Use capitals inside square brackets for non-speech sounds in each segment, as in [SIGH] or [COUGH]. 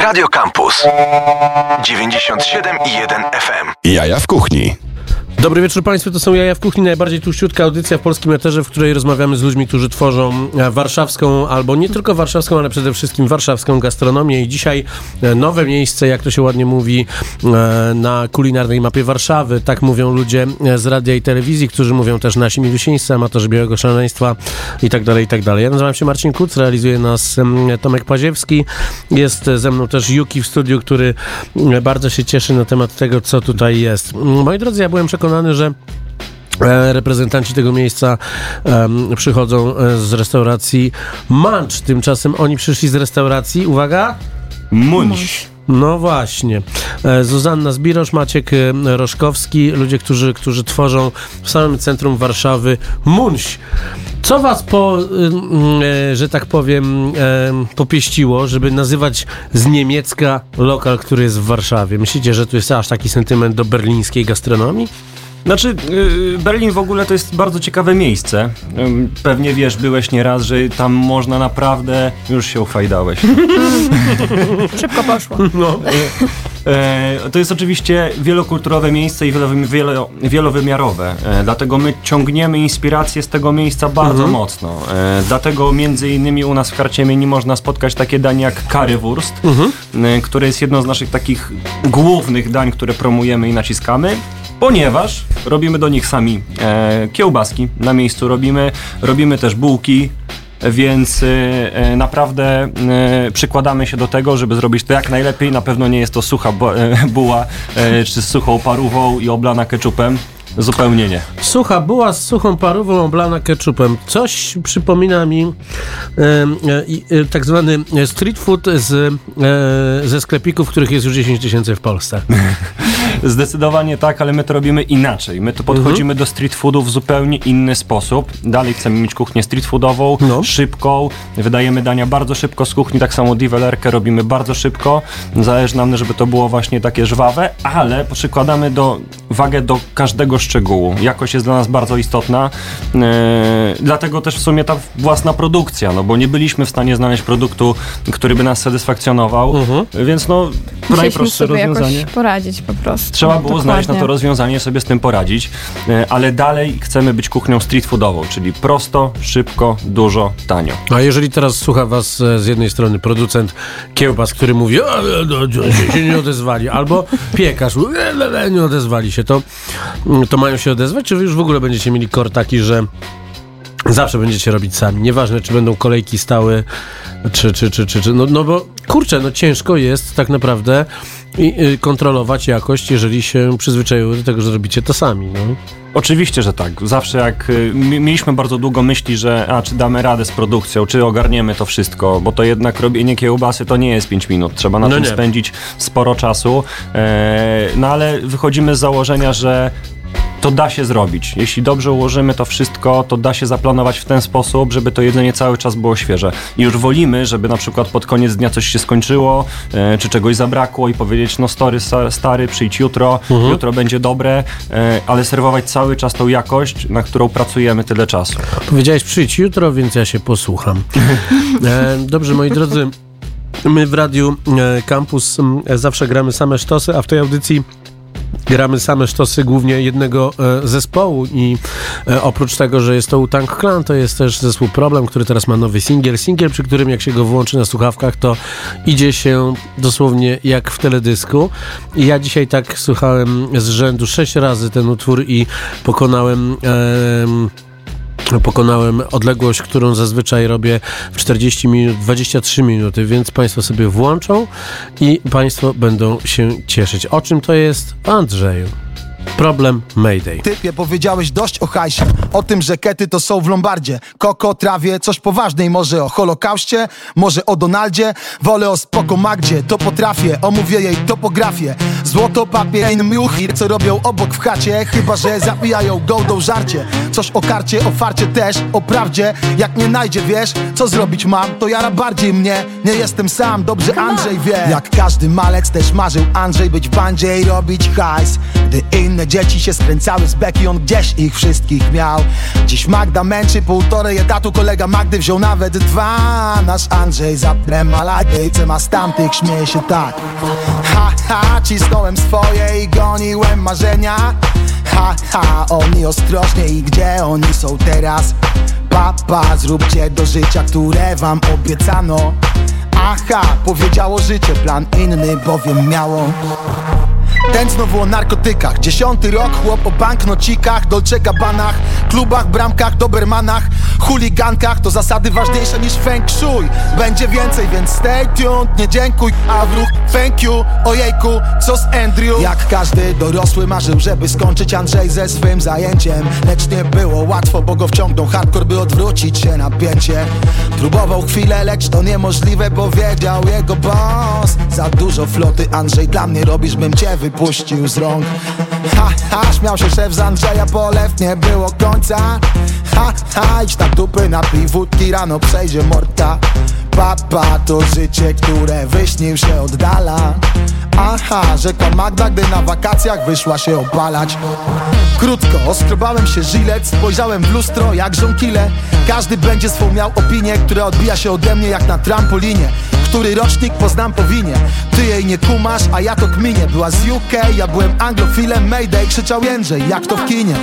Radio Campus 97,1 FM. Jaja w kuchni. Dobry wieczór Państwu, to są Jaja w Kuchni, najbardziej tuściutka audycja w polskim eterze, w której rozmawiamy z ludźmi, którzy tworzą e, warszawską, albo nie tylko warszawską, ale przede wszystkim warszawską gastronomię i dzisiaj e, nowe miejsce, jak to się ładnie mówi, e, na kulinarnej mapie Warszawy. Tak mówią ludzie z radia i telewizji, którzy mówią też nasi milusieńscy, amatorzy białego szaleństwa i tak dalej, i tak dalej. Ja nazywam się Marcin Kuc, realizuje nas Tomek Paziewski. Jest ze mną też Yuki w studiu, który bardzo się cieszy na temat tego, co tutaj jest. Moi drodzy, ja byłem przekonany, że e, reprezentanci tego miejsca em, przychodzą e, z restauracji Munch. Tymczasem oni przyszli z restauracji, uwaga, Munch. no właśnie. E, Zuzanna Zbirosz, Maciek Roszkowski, ludzie, którzy, którzy tworzą w samym centrum Warszawy Munś. Co was po, y, y, że tak powiem, popieściło, żeby nazywać z niemiecka lokal, który jest w Warszawie? Myślicie, że tu jest aż taki sentyment do berlińskiej gastronomii? Znaczy, yy, Berlin w ogóle to jest bardzo ciekawe miejsce. Pewnie wiesz, byłeś nieraz, że tam można naprawdę... Już się ufajdałeś. [LAUGHS] Szybko poszło. No. E, to jest oczywiście wielokulturowe miejsce i wielo, wielo, wielowymiarowe. E, dlatego my ciągniemy inspiracje z tego miejsca bardzo mocno. E, dlatego między innymi u nas w Karciemieni można spotkać takie danie jak currywurst, e, które jest jedno z naszych takich głównych dań, które promujemy i naciskamy. Ponieważ robimy do nich sami e, kiełbaski na miejscu robimy, robimy też bułki, więc e, e, naprawdę e, przykładamy się do tego, żeby zrobić to jak najlepiej. Na pewno nie jest to sucha bu- e, buła e, czy z suchą parówą i oblana keczupem. Zupełnie nie. Sucha była z suchą parówą oblana ketchupem. Coś przypomina mi e, e, e, tak zwany street food z, e, ze sklepików, których jest już 10 tysięcy w Polsce. [LAUGHS] Zdecydowanie tak, ale my to robimy inaczej. My tu podchodzimy do street foodów w zupełnie inny sposób. Dalej chcemy mieć kuchnię street foodową, No. szybką. Wydajemy dania bardzo szybko z kuchni, tak samo divelerkę robimy bardzo szybko. Zależy nam, żeby to było właśnie takie żwawe, ale przykładamy do, wagę do każdego szczegółu. Jakość jest dla nas bardzo istotna. Eee, dlatego też w sumie ta własna produkcja, no bo nie byliśmy w stanie znaleźć produktu, który by nas satysfakcjonował. Więc no, Musieliśmy najprostsze sobie rozwiązanie. jakoś poradzić po prostu. Trzeba było znaleźć na to Dokładnie. rozwiązanie, sobie z tym poradzić, e, ale dalej chcemy być kuchnią street foodową, czyli prosto, szybko, dużo, tanio. A jeżeli teraz słucha was e, z jednej strony producent kiełbas, który mówi, o, no, no, się, nie odezwali, albo piekarz, "E, nie odezwali się, to, mm, to mają się odezwać, czy wy już w ogóle będziecie mieli kor taki, że zawsze będziecie robić sami, nieważne czy będą kolejki stały, czy, czy, czy, czy, czy no, no bo kurczę, no ciężko jest tak naprawdę y, kontrolować jakość, jeżeli się przyzwyczaiły do tego, że robicie to sami, no. Oczywiście, że tak. Zawsze jak y, mi- mieliśmy bardzo długo myśli, że a czy damy radę z produkcją, czy ogarniemy to wszystko, bo to jednak robienie kiełbasy to nie jest 5 minut. Trzeba na No tym nie. spędzić sporo czasu. E, no ale wychodzimy z założenia, że to da się zrobić. Jeśli dobrze ułożymy to wszystko, to da się zaplanować w ten sposób, żeby to jedzenie cały czas było świeże. I już wolimy, żeby na przykład pod koniec dnia coś się skończyło, e, czy czegoś zabrakło i powiedzieć, no story, sta- stary, przyjdź jutro, jutro będzie dobre, e, ale serwować cały czas tą jakość, na którą pracujemy tyle czasu. Powiedziałeś przyjdź jutro, więc ja się posłucham. [LAUGHS] E, dobrze, moi drodzy, my w Radiu e, Campus zawsze gramy same sztosy, a w tej audycji gramy same sztosy głównie jednego e, zespołu i e, oprócz tego, że jest to Utang Clan, to jest też zespół Problem, który teraz ma nowy singiel. Singiel, przy którym jak się go włączy na słuchawkach, to idzie się dosłownie jak w teledysku. I ja dzisiaj tak słuchałem z rzędu sześć razy ten utwór i pokonałem... em, Pokonałem odległość, którą zazwyczaj robię w 40 minut, 23 minuty, więc Państwo sobie włączą i Państwo będą się cieszyć. O czym to jest? Andrzeju. Problem Mayday. Typie, powiedziałeś dość o hajsie O tym, że kety to są w Lombardzie. Koko, trawie, coś poważnej Może o Holokauście, może o Donaldzie. Wolę o spoko Magdzie, to potrafię Omówię jej topografię. Złoto, papier, miuchy Co robią obok w chacie. Chyba, że zapijają gołdą żarcie. Coś o karcie, o farcie też O prawdzie, jak nie najdzie, wiesz Co zrobić mam, to jara bardziej mnie. Nie jestem sam, dobrze Andrzej wie. Jak każdy malec też marzył Andrzej być w bandzie i robić hajs. Gdy inni inne dzieci się skręcały z beki On gdzieś ich wszystkich miał. Dziś Magda męczy półtorej etatu Kolega Magdy wziął nawet dwa. Nasz Andrzej za premalagiejce ma z tamtych śmieje się tak. Ha, ha, cisnąłem swoje i goniłem marzenia. Ha, ha, oni ostrożnie i gdzie oni są teraz? Papa, zróbcie do życia, które wam obiecano. Aha, powiedziało życie, plan inny bowiem miało ten znowu o narkotykach. Dziesiąty rok, chłop o banknocikach Dolce Gabbanach, klubach, bramkach, dobermanach Chuligankach. To zasady ważniejsze niż feng shui. Będzie więcej, więc stay tuned Nie dziękuj, a w thank you Ojejku, co z Andrew? Jak każdy dorosły marzył, żeby skończyć Andrzej ze swym zajęciem. Lecz nie było łatwo, bo go wciągnął hardcore By odwrócić się napięcie Próbował chwilę, lecz to niemożliwe Powiedział jego boss. Za dużo floty Andrzej dla mnie robisz, bym cię wypuścił z rąk. Ha, ha, śmiał się szef z Andrzeja Polew, nie było końca. Ha, ha, idź na dupy, napij wódki, rano przejdzie morta Papa to życie, które wyśnił się oddala. Aha, rzekła Magda, gdy na wakacjach wyszła się opalać. Krótko, oskrobałem się żylet, spojrzałem w lustro jak żonkile. Każdy będzie swą miał opinię, która odbija się ode mnie jak na trampolinie. Który rocznik poznam po winie. Ty jej nie kumasz, a ja to kminie. Była z UK, ja byłem anglofilem. Mayday, krzyczał Jędrzej, jak to w kinie.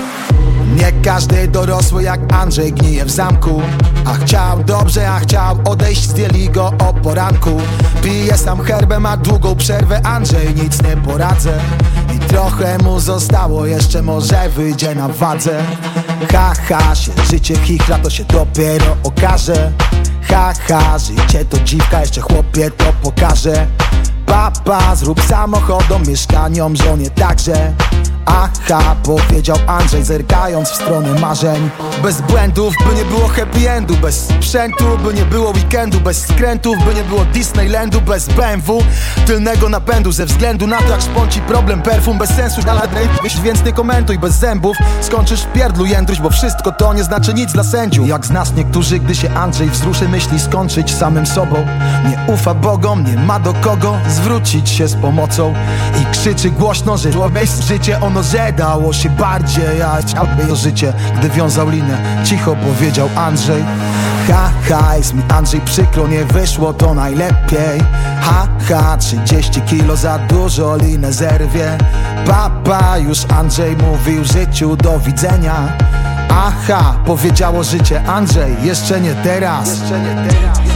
Nie każdy dorosły jak Andrzej gnije w zamku A chciał chciał odejść, zdjęli go o poranku. Pije sam herbę, ma długą przerwę Andrzej, nic nie poradzę. I trochę mu zostało, jeszcze może wyjdzie na wadze. Ha, ha, się życie chichra, to się dopiero okaże. Ha, ha, życie to dziwka, jeszcze chłopie to pokaże. Papa, zrób samochodom, mieszkaniom, żonie także Aha, powiedział Andrzej, zerkając w stronę marzeń. Bez błędów, by nie było happy endu Bez sprzętu, by nie było weekendu Bez skrętów, by nie było Disneylandu Bez BMW, tylnego napędu Ze względu na to, jak szponci problem Perfum bez sensu, ale więc nie komentuj Bez zębów, skończysz w pierdlu jędruś Bo wszystko to nie znaczy nic dla sędziów. Jak z nas niektórzy, gdy się Andrzej wzruszy Myśli skończyć samym sobą. Nie ufa Bogom, nie ma do kogo Zwrócić się z pomocą I krzyczy głośno, że życie ono że dało się bardziej Ja chciałbym życie, gdy wiązał linę Cicho powiedział Andrzej. Ha, ha, jest mi Andrzej przykro, nie wyszło to najlepiej. Ha, ha, 30 kilo za dużo, linę zerwie. Papa, już Andrzej mówił życiu do widzenia. Aha, powiedziało życie Andrzej, jeszcze nie teraz. Jeszcze nie teraz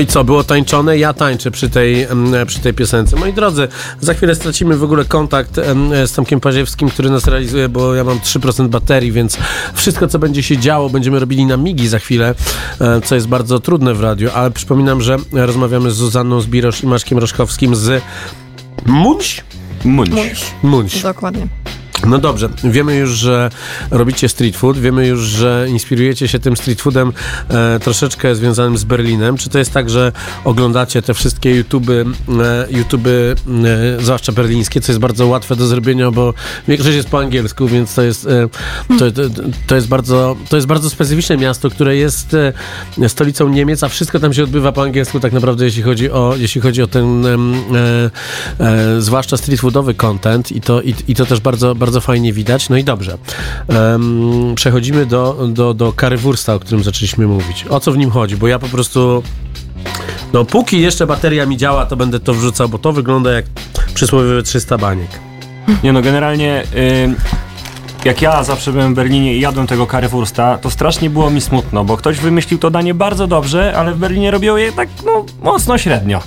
i co, było tańczone? Ja tańczę przy tej, przy tej piosence. Moi drodzy, za chwilę stracimy w ogóle kontakt z Tomkiem Paziewskim, który nas realizuje, bo ja mam 3% baterii, więc wszystko, co będzie się działo, będziemy robili na migi za chwilę, e, co jest bardzo trudne w radiu, ale przypominam, że rozmawiamy z Zuzanną Zbirosz i Maszkiem Roszkowskim z Munś? Munś. Munś. Munś. Dokładnie. No dobrze, wiemy już, że robicie street food, wiemy już, że inspirujecie się tym street foodem e, troszeczkę związanym z Berlinem. Czy to jest tak, że oglądacie te wszystkie YouTuby, e, YouTuby e, zwłaszcza berlińskie, co jest bardzo łatwe do zrobienia, bo większość jest po angielsku, więc to jest, e, to, to, to, jest bardzo, to jest bardzo specyficzne miasto, które jest e, stolicą Niemiec, a wszystko tam się odbywa po angielsku tak naprawdę, jeśli chodzi o, jeśli chodzi o ten e, zwłaszcza street foodowy content i to, i, i to też bardzo, bardzo bardzo fajnie widać. No i dobrze. Um, przechodzimy do, do, do Currywursta, o którym zaczęliśmy mówić. O co w nim chodzi? Bo ja po prostu... No póki jeszcze bateria mi działa, to będę to wrzucał, bo to wygląda jak przysłowiowe 300 baniek. Nie no, generalnie... Y jak ja zawsze byłem w Berlinie i jadłem tego Currywursta, to strasznie było mi smutno, bo ktoś wymyślił to danie bardzo dobrze, ale w Berlinie robią je tak, no, mocno średnio.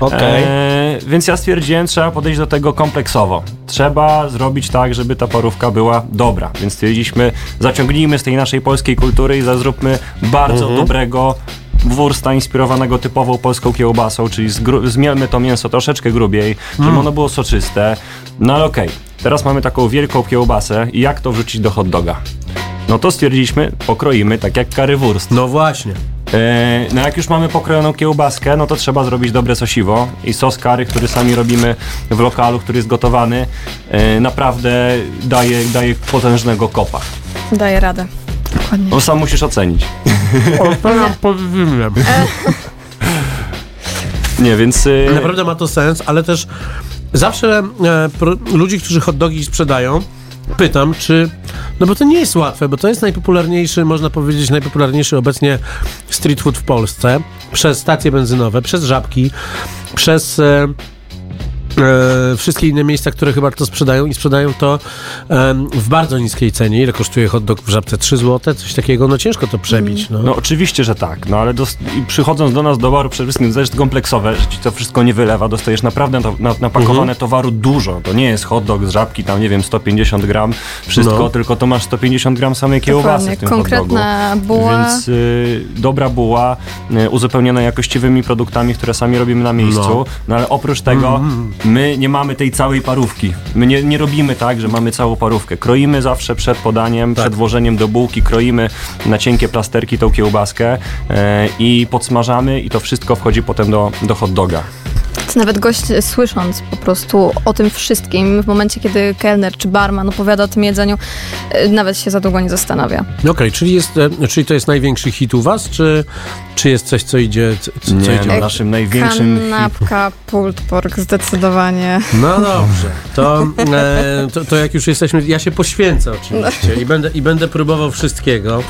Okay. E, więc ja stwierdziłem, trzeba podejść do tego kompleksowo. Trzeba zrobić tak, żeby ta parówka była dobra. Więc stwierdziliśmy, zaciągnijmy z tej naszej polskiej kultury i zróbmy bardzo mhm. dobrego wursta inspirowanego typową polską kiełbasą, czyli zgru- zmielmy to mięso troszeczkę grubiej, żeby Mm. ono było soczyste. No ale okej, teraz mamy taką wielką kiełbasę i jak to wrzucić do hot doga? No to stwierdziliśmy, pokroimy tak jak currywurst. No właśnie. E, no jak już mamy pokrojoną kiełbaskę, no to trzeba zrobić dobre sosiwo i sos kary, który sami robimy w lokalu, który jest gotowany, e, naprawdę daje, daje potężnego kopa. Daję radę. Dokładnie. No sam musisz ocenić. Oceniam [LAUGHS] pozytywnie. Nie, więc... e, Naprawdę ma to sens, ale też zawsze e, pro, ludzi, którzy hot dogi sprzedają, pytam, czy. No bo to nie jest łatwe, bo to jest najpopularniejszy, można powiedzieć, najpopularniejszy obecnie street food w Polsce. Przez stacje benzynowe, przez żabki, przez. E, E, wszystkie inne miejsca, które chyba to sprzedają i sprzedają to w bardzo niskiej cenie. Ile kosztuje hot dog w żabce? 3 zł? Coś takiego? No ciężko to przebić. No. No oczywiście, że tak, no ale dos- i przychodząc do nas do baru przede wszystkim dostajesz kompleksowe, że ci to wszystko nie wylewa, dostajesz naprawdę to, na, napakowane Mhm. towaru dużo. To nie jest hot dog z żabki, tam nie wiem, 150 gram, wszystko, No. tylko to masz 150 gram samej kiełbasy Dokładnie. w tym hot dogu. Konkretna buła. Więc y, dobra buła, y, uzupełniona jakościwymi produktami, które sami robimy na miejscu. No. No, ale oprócz tego my nie mamy tej całej parówki. My nie, nie robimy tak, że mamy całą parówkę. Kroimy zawsze przed podaniem, Tak. przed włożeniem do bułki, kroimy na cienkie plasterki tą kiełbaskę e, i podsmażamy i to wszystko wchodzi potem do, do hot doga. Nawet gość e, słysząc po prostu o tym wszystkim, w momencie kiedy kelner czy barman opowiada o tym jedzeniu, e, nawet się za długo nie zastanawia. Okej, czyli, jest, e, czyli to jest największy hit u was, czy, czy jest coś, co idzie? Co, co Nie, idzie? no, naszym największym Kanapka, pulled pork, zdecydowanie. No dobrze, to, e, to, to jak już jesteśmy, ja się poświęcę oczywiście i będę, i będę próbował wszystkiego,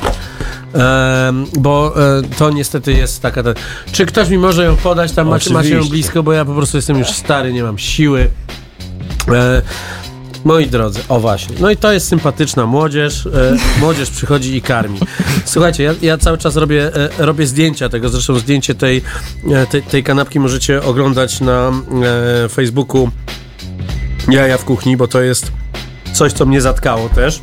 e, bo e, to niestety jest taka, ta, czy ktoś mi może ją podać, tam macie, macie ją blisko, bo ja po prostu jestem już stary, nie mam siły. E, Moi drodzy, o właśnie. No i to jest sympatyczna młodzież. E, młodzież przychodzi i karmi. Słuchajcie, ja, ja cały czas robię, e, robię zdjęcia tego. Zresztą zdjęcie tej, e, tej, tej kanapki możecie oglądać na e, Facebooku Jaja w kuchni, bo to jest coś, co mnie zatkało też.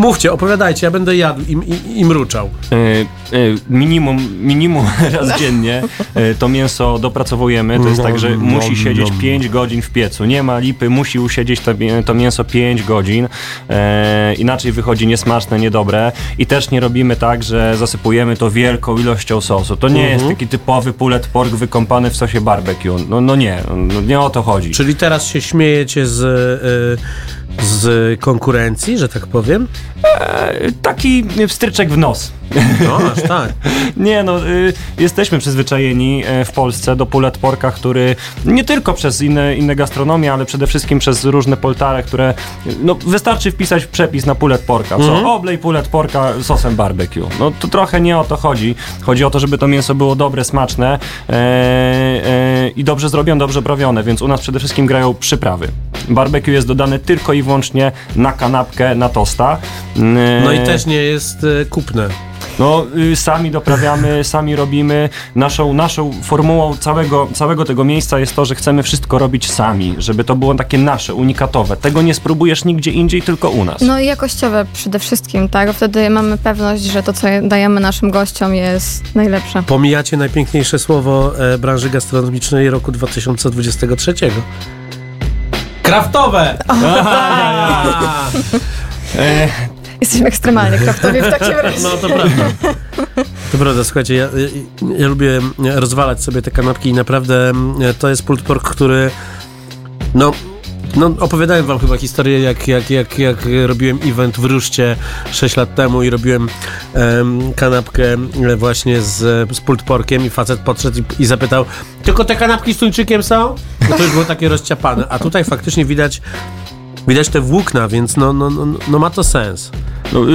Mówcie, opowiadajcie, ja będę jadł i, i, i mruczał. E, e, minimum, minimum [LAUGHS] raz dziennie e, to mięso dopracowujemy. To jest tak, że musi siedzieć 5 godzin w piecu. Nie ma lipy, musi usiedzieć to, to mięso 5 godzin. Inaczej wychodzi niesmaczne, niedobre. I też nie robimy tak, że zasypujemy to wielką ilością sosu. To nie jest taki typowy pulled pork wykąpany w sosie barbecue. No, no nie, no, nie o to chodzi. Czyli teraz się śmiejecie z, z konkurencji, że tak powiem? E, taki wstryczek w nos. No, aż tak. [LAUGHS] Nie no, y, jesteśmy przyzwyczajeni e, w Polsce do pulled porka, który nie tylko przez inne, inne gastronomie, ale przede wszystkim przez różne poltare, które no wystarczy wpisać przepis na pulled porka, co Mhm. oblej pulled porka sosem barbecue. No to trochę nie o to chodzi. Chodzi o to, żeby to mięso było dobre, smaczne e, e, i dobrze zrobione, dobrze prawione, więc u nas przede wszystkim grają przyprawy. Barbecue jest dodane tylko i wyłącznie na kanapkę, na tosta. E, No i też nie jest e, kupne. no, y, sami doprawiamy, [LAUGHS] sami robimy. Naszą, naszą formułą całego, całego tego miejsca jest to, że chcemy wszystko robić sami, żeby to było takie nasze, unikatowe. Tego nie spróbujesz nigdzie indziej, tylko u nas. No i jakościowe przede wszystkim, tak? Wtedy mamy pewność, że to, co dajemy naszym gościom jest najlepsze. Pomijacie najpiękniejsze słowo e, branży gastronomicznej roku 2023. Kraftowe! E, Jesteśmy ekstremalnie kraftowi w takim razie. No to prawda. To prawda, słuchajcie, ja, ja, ja lubię rozwalać sobie te kanapki i naprawdę mm, to jest pulled pork, który no no, opowiadałem wam chyba historię, jak, jak, jak, jak robiłem event w Ruszcie 6 lat temu i robiłem em, kanapkę e, właśnie z, z pulled porkiem i facet podszedł i, i zapytał tylko te kanapki z tuńczykiem są? No to już było takie rozciapane, a tutaj faktycznie widać widać te włókna, więc no, no, no, no ma to sens. No, y,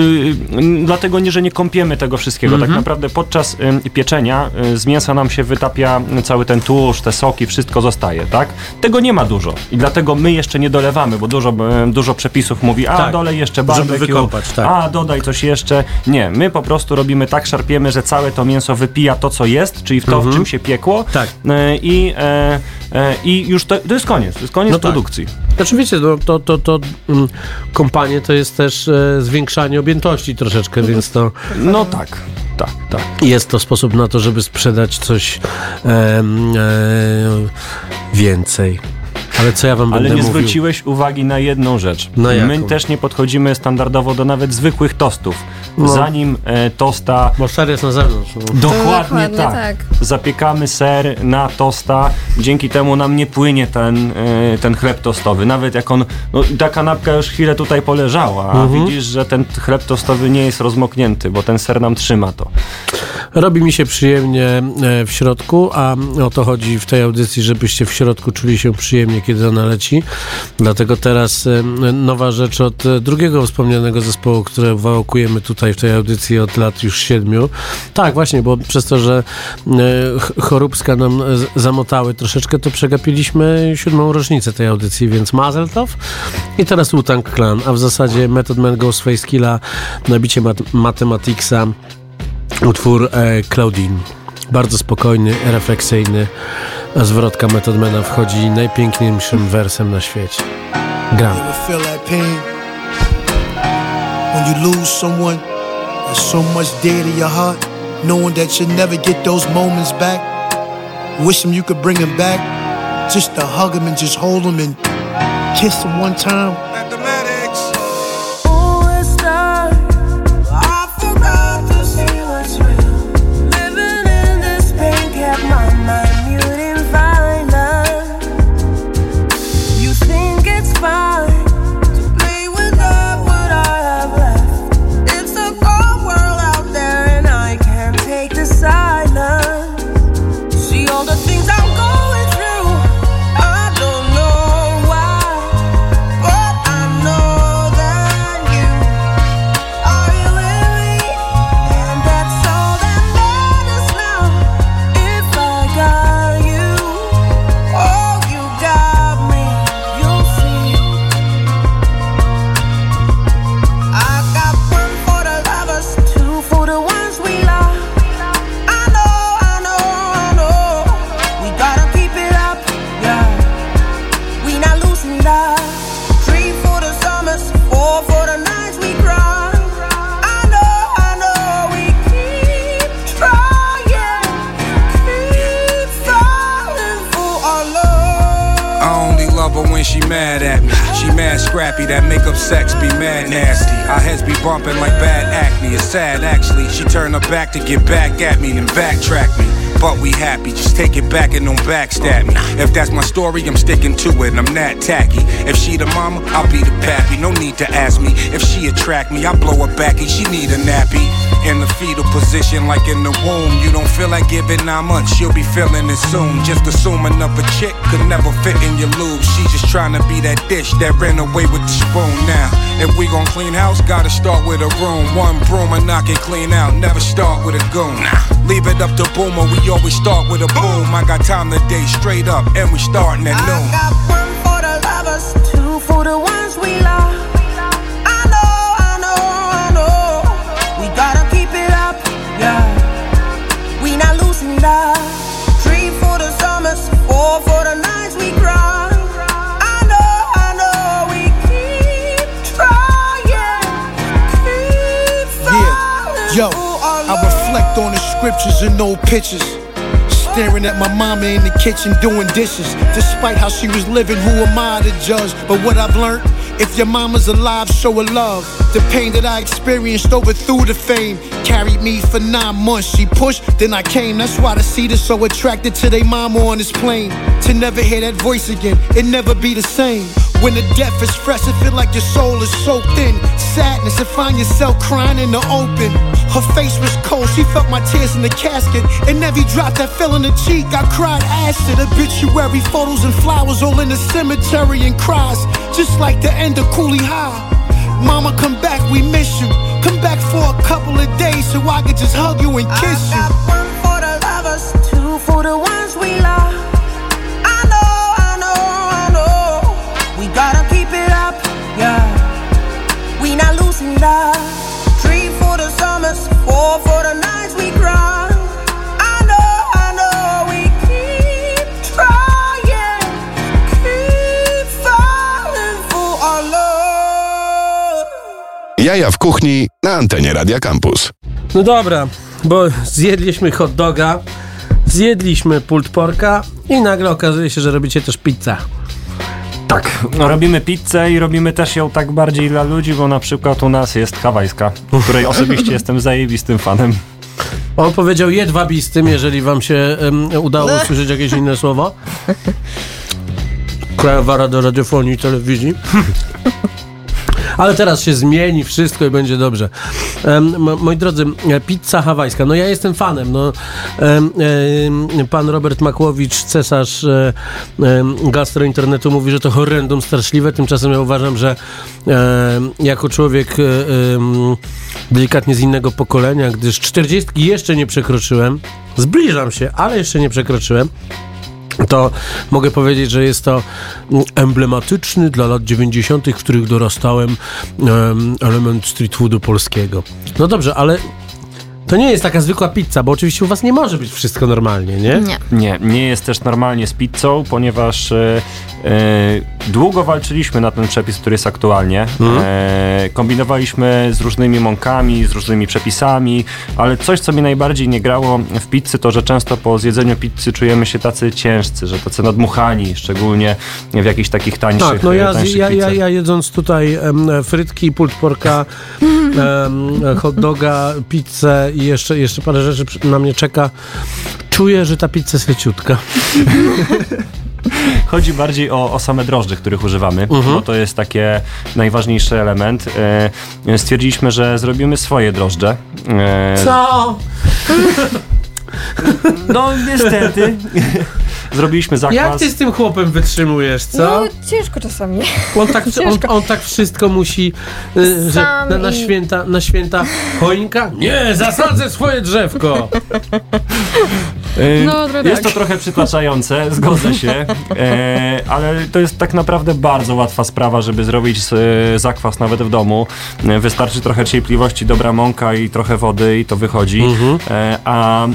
y, dlatego nie, że nie kąpiemy tego wszystkiego. Tak naprawdę podczas y, pieczenia y, z mięsa nam się wytapia cały ten tłuszcz, te soki, wszystko zostaje, tak? Tego nie ma dużo i dlatego my jeszcze nie dolewamy, bo dużo, dużo przepisów mówi, a Tak, dolej jeszcze barbecue, wykąpać, tak. a dodaj coś jeszcze. Nie, my po prostu robimy tak, szarpiemy, że całe to mięso wypija to, co jest, czyli w to, w czym się piekło Tak. Y, i, e, i już to, to jest koniec, to jest koniec No tak. produkcji. Znaczy wiecie, no, to, to, to mm, kompanie to jest też e, zwiększanie objętości troszeczkę, więc to... No tak. tak, tak. Jest to sposób na to, żeby sprzedać coś e, e, więcej. Ale co ja wam Ale będę nie mówił? zwróciłeś uwagi na jedną rzecz. Na My jaką? też nie podchodzimy standardowo do nawet zwykłych tostów. No. Zanim e, tosta Bo ser jest na zewnątrz. No. Dokładnie, Dokładnie tak. tak. Zapiekamy ser na tosta, dzięki temu nam nie płynie ten, e, ten chleb tostowy. Nawet jak on, no ta kanapka już chwilę tutaj poleżała, a Mhm. widzisz, że ten chleb tostowy nie jest rozmoknięty, bo ten ser nam trzyma to. Robi mi się przyjemnie e, w środku, a o to chodzi w tej audycji, żebyście w środku czuli się przyjemnie, kiedy ona leci. Dlatego teraz e, nowa rzecz od e, drugiego wspomnianego zespołu, które wałkujemy tutaj w tej audycji od lat już siedmiu. Tak, właśnie, bo przez to, że e, ch- choróbska nam zamotały troszeczkę, to przegapiliśmy siódmą rocznicę tej audycji, więc Mazel Tov i teraz Wu-Tang Clan, a w zasadzie Method Man Ghostface Killa, nabicie mat- Mathematicsa, utwór e, Claudine. Bardzo spokojny, refleksyjny, a zwrotka Methodmana wchodzi najpiękniejszym wersem na świecie. Gram. when you lose someone that's so much dear to your heart knowing that you'll never get those moments back wish them you could bring them back just to hug them and just hold them and kiss them one time scrappy, that make up sex be mad nasty. Our heads be bumping like bad acne. It's sad actually. She turn her back to get back at me, then backtrack me. But we happy, just take it back and don't backstab me. If that's my story, I'm sticking to it. I'm that tacky. If she the mama, I'll be the pappy. No need to ask me if she attract me. I blow her back and she need a nappy. In the fetal position, like in the womb. You don't feel like giving nine months, you'll be feeling it soon. Just assuming of a chick could never fit in your lube. She just trying to be that dish that ran away with the spoon. Now, if we gon' clean house, gotta start with a room. One broom and knock it clean out. Never start with a goon. Leave it up to Boomer, we always start with a boom. I got time today, straight up, and we starting at noon. Reflect on the scriptures and old pictures. Staring at my mama in the kitchen doing dishes. Despite how she was living, who am I to judge? But what I've learned, if your mama's alive, show her love. The pain that I experienced overthrew the fame. Carried me for nine months. She pushed, then I came. That's why the seed is so attracted to their mama on this plane. To never hear that voice again, it never be the same. When the death is fresh, it feel like your soul is soaked in sadness and find yourself crying in the open. Her face was cold, she felt my tears in the casket. And every drop that fell in the cheek, I cried acid. Obituary photos and flowers all in the cemetery and cries, just like the end of Cooley High. Mama, come back, we miss you. Come back for a couple of days so I could just hug you and kiss you. Radia Campus. No dobra, bo zjedliśmy hot doga, zjedliśmy pult porka i nagle okazuje się, że robicie też pizzę. Tak, no, robimy pizzę i robimy też ją tak bardziej dla ludzi, bo na przykład u nas jest hawajska, której osobiście [LAUGHS] jestem zajebistym fanem. On powiedział jedwabistym, jeżeli wam się em, udało usłyszeć jakieś inne słowo. Krajowa Rada Radiofonii i Telewizji. [LAUGHS] Ale teraz się zmieni wszystko i będzie dobrze. Moi drodzy, e, pizza hawajska. No ja jestem fanem. No, pan Robert Makłowicz, cesarz e, gastrointernetu mówi, że to horrendum straszliwe. Tymczasem ja uważam, że jako człowiek e, delikatnie z innego pokolenia, gdyż 40 jeszcze nie przekroczyłem, zbliżam się, ale jeszcze nie przekroczyłem to mogę powiedzieć, że jest to emblematyczny dla lat 90., w których dorastałem em, element street foodu polskiego. No dobrze, ale to nie jest taka zwykła pizza, bo oczywiście u was nie może być wszystko normalnie, nie? Nie. Nie, nie jest też normalnie z pizzą, ponieważ e, e, długo walczyliśmy na ten przepis, który jest aktualnie. E, kombinowaliśmy z różnymi mąkami, z różnymi przepisami, ale coś, co mi najbardziej nie grało w pizzy, to że często po zjedzeniu pizzy czujemy się tacy ciężcy, że tacy nadmuchani, szczególnie w jakichś takich tańszych Tak, no ja, tańszych ja, ja, ja jedząc tutaj em, frytki, pult porka, em, hot doga, pizzę i jeszcze, jeszcze parę rzeczy na mnie czeka, czuję, że ta pizza jest leciutka. [LAUGHS] Chodzi bardziej o, o same drożdże, których używamy, Mhm. bo to jest takie najważniejszy element. E, stwierdziliśmy, że zrobimy swoje drożdże. E, Co? [LAUGHS] No niestety. [LAUGHS] Zrobiliśmy zakwas. Jak ty z tym chłopem wytrzymujesz, co? No ciężko czasami. On tak, [LAUGHS] on, Ciężko. on tak wszystko musi, y, że na, na, i- święta, na święta choinka? Nie, zasadzę swoje drzewko. [LAUGHS] E, No, trochę jest tak. to trochę przytłaczające, [LAUGHS] zgodzę się, e, ale to jest tak naprawdę bardzo łatwa sprawa, żeby zrobić e, zakwas nawet w domu. E, wystarczy trochę cierpliwości, dobra mąka i trochę wody i to wychodzi. E, a e,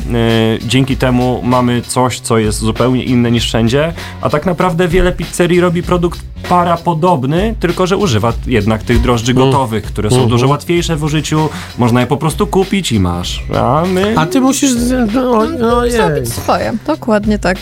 dzięki temu mamy coś, co jest zupełnie inne niż wszędzie, a tak naprawdę wiele pizzerii robi produkt para podobny, tylko że używa jednak tych drożdży gotowych, które są dużo łatwiejsze w użyciu, można je po prostu kupić i masz. A my... A ty musisz... z- No, ojej. Zrobić swoje. Dokładnie tak.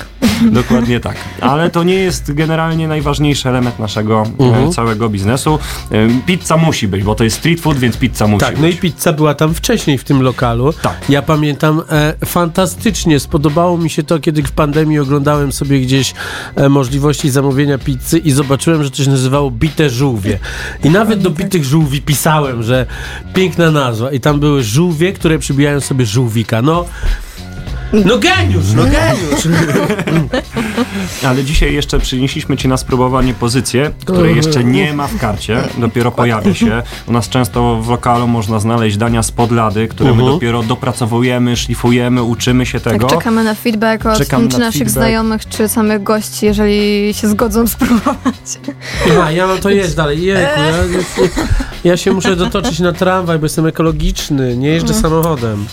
Dokładnie tak. Ale to nie jest generalnie najważniejszy element naszego e, całego biznesu. E, Pizza musi być, bo to jest street food, więc pizza musi Tak, no i być. pizza była tam wcześniej w tym lokalu. Tak. Ja pamiętam e, fantastycznie, spodobało mi się to, kiedy w pandemii oglądałem sobie gdzieś e, możliwości zamówienia pizzy i zobaczyłem, że się nazywało bite żółwie. I nawet do bitych żółwi pisałem, że piękna nazwa. I tam były żółwie, które przybijają sobie żółwika. No, no geniusz, no geniusz. [LAUGHS] Ale dzisiaj jeszcze przynieśliśmy Ci na spróbowanie pozycję, której jeszcze nie ma w karcie, dopiero pojawia się. U nas często w lokalu można znaleźć dania z podlady, które my dopiero dopracowujemy, szlifujemy, uczymy się tego. Tak, czekamy na feedback od Czekamy czy na naszych feedback. znajomych, czy samych gości, jeżeli się zgodzą spróbować. Aha, ja mam to jeść dalej. Jejku, ja, ja, ja się muszę dotoczyć na tramwaj, bo jestem ekologiczny, nie jeżdżę samochodem.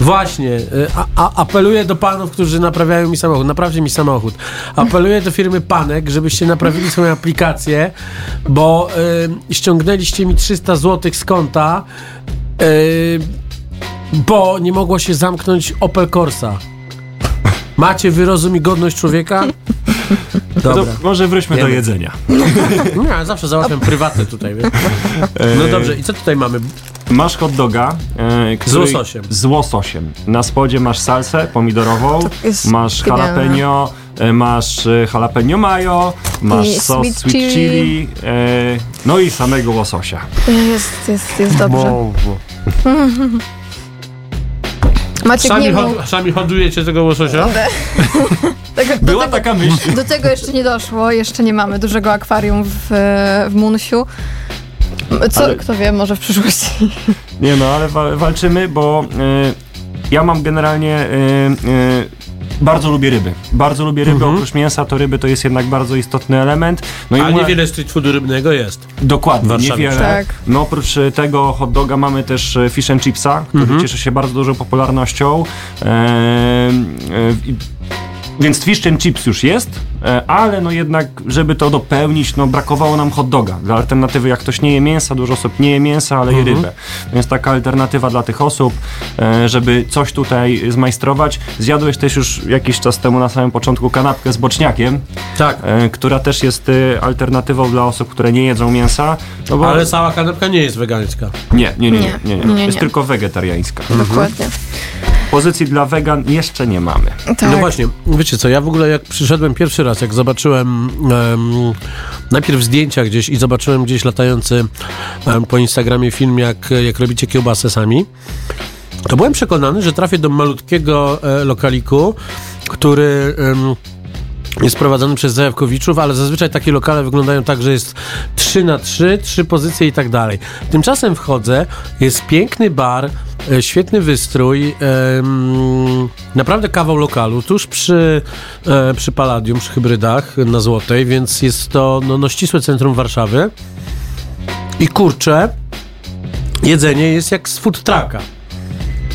Właśnie, y, a, a, apeluję do panów, którzy naprawiają mi samochód, naprawcie mi samochód. Apeluję do firmy Panek, żebyście naprawili swoją aplikację, bo y, ściągnęliście mi 300 zł z konta, y, bo nie mogło się zamknąć Opel Corsa. Macie wyrozum i godność człowieka? No to Dobra. może wróćmy do Jemy. jedzenia. Nie, ja zawsze załatwiam prywatne tutaj, wiesz? [LAUGHS] No dobrze, i co tutaj mamy? Masz hot doga. E, który, łososiem. Z łososiem. Na spodzie masz salsę pomidorową, masz genialne. jalapeno, e, masz e, jalapeno mayo, masz I sos sweet sweet chili, chili. e, no i samego łososia. Jest, jest, jest dobrze. [LAUGHS] Maciek Sami, nie mógł. sami hodujecie tego łososia? [LAUGHS] Tego, do, Była tego, taka myśl. do tego jeszcze nie doszło. Jeszcze nie mamy dużego akwarium w, w Munsiu. Co, Ale- kto wie, może w przyszłości. Nie no, ale wa- walczymy, bo e, ja mam generalnie e, e, bardzo lubię ryby. Bardzo lubię ryby, oprócz mięsa to ryby to jest jednak bardzo istotny element. No A moja- niewiele street foodu rybnego jest. Dokładnie, niewiele. Tak. No oprócz e, tego hot doga mamy też e, fish and chipsa, który Mhm. cieszy się bardzo dużą popularnością. Eee, e, i więc fish and chips już jest, e, ale no jednak, żeby to dopełnić, no brakowało nam hot doga. Dla alternatywy, jak ktoś nie je mięsa, dużo osób nie je mięsa, ale je rybę. Więc taka alternatywa dla tych osób, e, żeby coś tutaj zmajstrować. Zjadłeś też już jakiś czas temu na samym początku kanapkę z boczniakiem, Tak. e, która też jest e, alternatywą dla osób, które nie jedzą mięsa. No bo Ale cała kanapka nie jest wegańska. nie, nie, nie, nie, Nie, nie, nie. nie, nie, Jest tylko wegetariańska. Dokładnie. Pozycji dla wegan jeszcze nie mamy. Tak. No właśnie, wiecie co, ja w ogóle jak przyszedłem pierwszy raz, jak zobaczyłem em, najpierw zdjęcia gdzieś i zobaczyłem gdzieś latający em, po Instagramie film, jak, jak robicie kiełbasę sami, to byłem przekonany, że trafię do malutkiego e, lokaliku, który... em, jest prowadzony przez Zajawkowiczów, ale zazwyczaj takie lokale wyglądają tak, że jest 3 na 3, trzy pozycje i tak dalej. Tymczasem wchodzę, jest piękny bar, świetny wystrój, naprawdę kawał lokalu, tuż przy, e, przy Palladium, przy Hybrydach na Złotej, więc jest to no, no ścisłe centrum Warszawy. I kurczę, jedzenie jest jak z food trucka.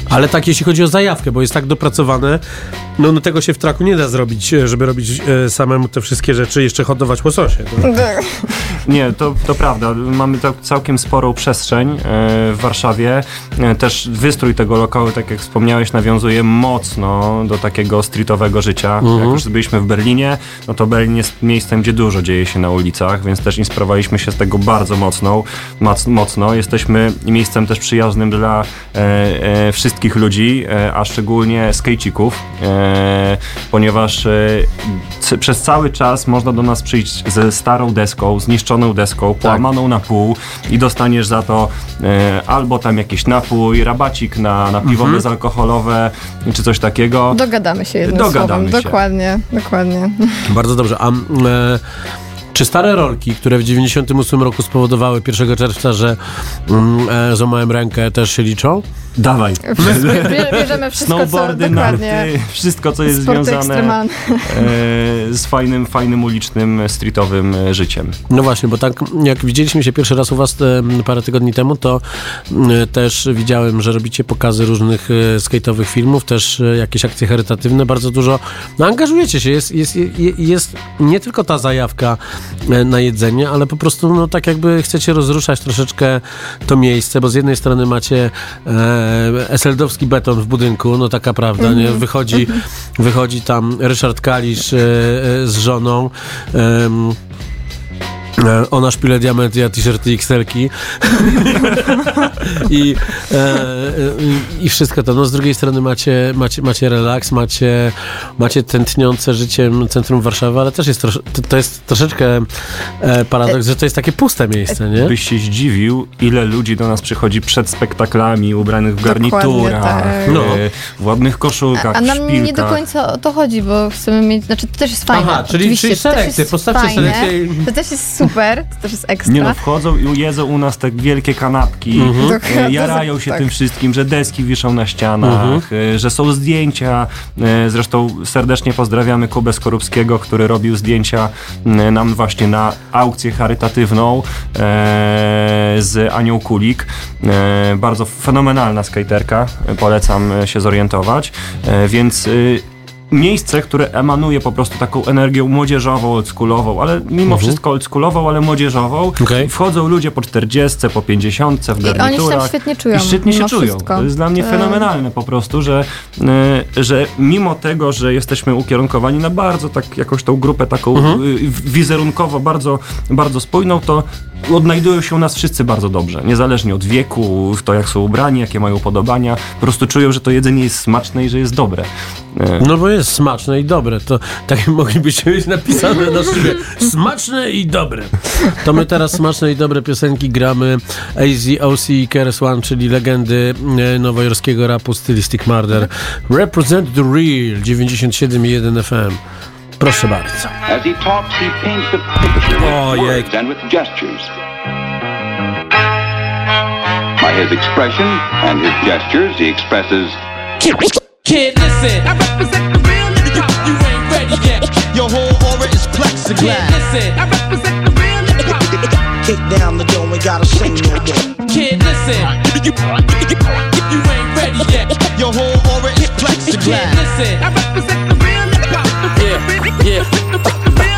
[LAUGHS] Ale tak jeśli chodzi o zajawkę, bo jest tak dopracowane, no, no tego się w traku nie da zrobić, e, żeby robić e, samemu te wszystkie rzeczy, jeszcze hodować łososie. No. [LAUGHS] Nie, to, to prawda. Mamy to całkiem sporą przestrzeń e, w Warszawie. E, Też wystrój tego lokału, tak jak wspomniałeś, nawiązuje mocno do takiego streetowego życia. Mhm. Jak już byliśmy w Berlinie, no to Berlin jest miejscem, gdzie dużo dzieje się na ulicach, więc też inspirowaliśmy się z tego bardzo mocno. Mac, mocno. Jesteśmy miejscem też przyjaznym dla e, e, wszystkich ludzi, e, a szczególnie skejcików, e, ponieważ e, przez cały czas można do nas przyjść ze starą deską, zniszczoną deską, połamaną na pół i dostaniesz za to albo tam jakiś napój, rabacik na, na piwo bezalkoholowe, czy coś takiego. Dogadamy się jednym Dogadamy słowem. się. Dokładnie, dokładnie. Bardzo dobrze. A e, czy stare rolki, które w 98 roku spowodowały 1 czerwca, że mm, e, złamałem rękę, też się liczą? Dawaj. Bie- Bierzemy wszystko, co Snowboardy, dokładnie. narty, wszystko co jest Sporty związane e, z fajnym, fajnym ulicznym, streetowym e, życiem. No właśnie, bo tak jak widzieliśmy się pierwszy raz u was e, parę tygodni temu, to e, też widziałem, że robicie pokazy różnych e, skate'owych filmów, też e, jakieś akcje charytatywne, bardzo dużo. No angażujecie się, jest, jest, je- jest nie tylko ta zajawka e, na jedzenie, ale po prostu no tak jakby chcecie rozruszać troszeczkę to miejsce, bo z jednej strony macie e, eseldowski beton w budynku, no taka prawda, nie? Wychodzi, wychodzi tam Ryszard Kalisz e, e, z żoną. E, Ona szpile diamenty, ja t-shirty XL-ki. I, e, e, I wszystko to. No, z drugiej strony macie, macie, macie relaks, macie, macie tętniące życiem centrum Warszawy, ale też jest, trosz, to, to jest troszeczkę e, paradoks, że to jest takie puste miejsce, nie? Byś się zdziwił, ile ludzi do nas przychodzi przed spektaklami, ubranych w garniturach, tak. No. e, w ładnych koszulkach, A w nam szpilkach. nie do końca o to chodzi, bo chcemy mieć, znaczy to też jest fajne. Aha, czyli- czyli jest postawcie fajne, selekcję To też jest super, to też jest ekstra. Nie no, wchodzą i jedzą u nas te wielkie kanapki, Dokładnie, e, jarają się tak. tym wszystkim, że deski wiszą na ścianach, e, że są zdjęcia. E, Zresztą serdecznie pozdrawiamy Kubę Skorupskiego, który robił zdjęcia nam właśnie na aukcję charytatywną e, z Anią Kulik. E, Bardzo fenomenalna skaterka, polecam się zorientować. E, Więc e, miejsce, które emanuje po prostu taką energią młodzieżową, oldschoolową, ale mimo wszystko oldschoolową, ale młodzieżową. Okej. Wchodzą ludzie po 40, po 50 w I oni się garniturach. tam świetnie czują. I świetnie się czują. wszystko. To jest dla mnie fenomenalne po prostu, że, e, że mimo tego, że jesteśmy ukierunkowani na bardzo tak jakąś tą grupę taką Mhm. y, wizerunkowo bardzo, bardzo spójną, to odnajdują się u nas wszyscy bardzo dobrze. Niezależnie od wieku, w to jak są ubrani, jakie mają upodobania. Po prostu czują, że to jedzenie jest smaczne i że jest dobre. E, No bo jest smaczne i dobre. To tak [LAUGHS] moglibyście mieć napisane na szybie. Smaczne i dobre. To my teraz smaczne i dobre piosenki gramy AZ, OC i KRS One, czyli legendy e, nowojorskiego rapu Stylistic Murder. Represent the Real 97,1 FM. Proszę bardzo. As he talks, he paints the picture with Ojej. words and with gestures. By his expression and his gestures, he expresses Kid, listen. I represent the. You, you ain't ready yet. [LAUGHS] Your whole aura is Kid, plexiglass. listen. I represent the real nigga. [LAUGHS] Kick down the door, ain't gotta sing no more. Kid, listen. You, you, you ain't ready yet. Your whole aura is Kid, listen. I represent the real nigga. Yeah. Hip [LAUGHS]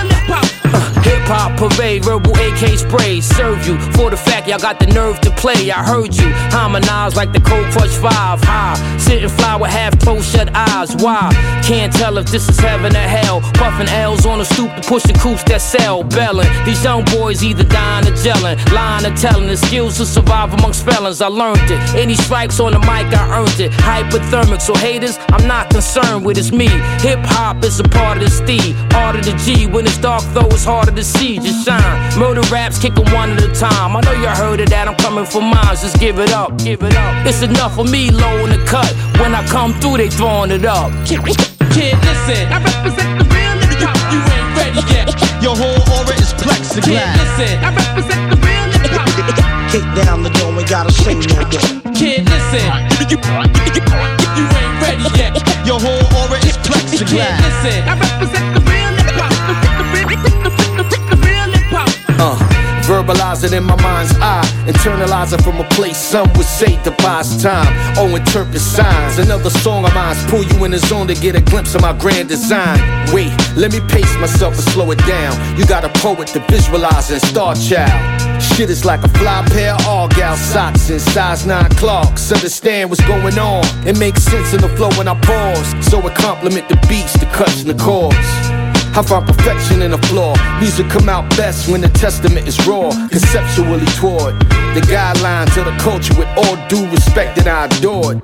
hop parade, verbal AK spray, serve you for the fact y'all got the nerve to play. I heard you harmonize like the Cold Crush Five. High, sitting fly with half closed shut eyes. Why? Can't tell if this is heaven or hell. Puffing L's on the stoop to pushing coops that sell. Belling. These young boys either dying or gelling, lying or telling. The skills to survive amongst felons, I learned it. Any stripes on the mic, I earned it. Hypothermic, so haters, I'm not concerned with. It's me. Hip hop is a part of the steed, art of the G. When it's dark, though, it's harder to see. Just shine. Murder raps, kick 'em one at a time. I know you heard of that. I'm coming for mine. Just give it up, give it up. It's enough for me, low in the cut. When I come through, they throwing it up. Kid, listen, I represent the real hip hop. You ain't ready yet. Your whole aura is plexiglass. Kid, listen, I represent the real hip hop. Kick down the door, ain't gotta say no more. Kid, listen, you, you ain't ready yet. Your whole aura is plexiglass. Kid, listen, I represent the real verbalize it in my mind's eye. Internalize it from a place some would say device time. Oh, interpret signs. Another song of mine's pull you in the zone to get a glimpse of my grand design. Wait, let me pace myself and slow it down. You got a poet to visualize and star child. Shit is like a fly pair of Argyle socks and size 9 clocks. Understand what's going on. It makes sense in the flow when I pause. So it complement the beats, the cuts, and the chords. I find perfection in the flaw. Music come out best when the testament is raw, conceptually toward the guidelines of the culture with all due respect that I adored.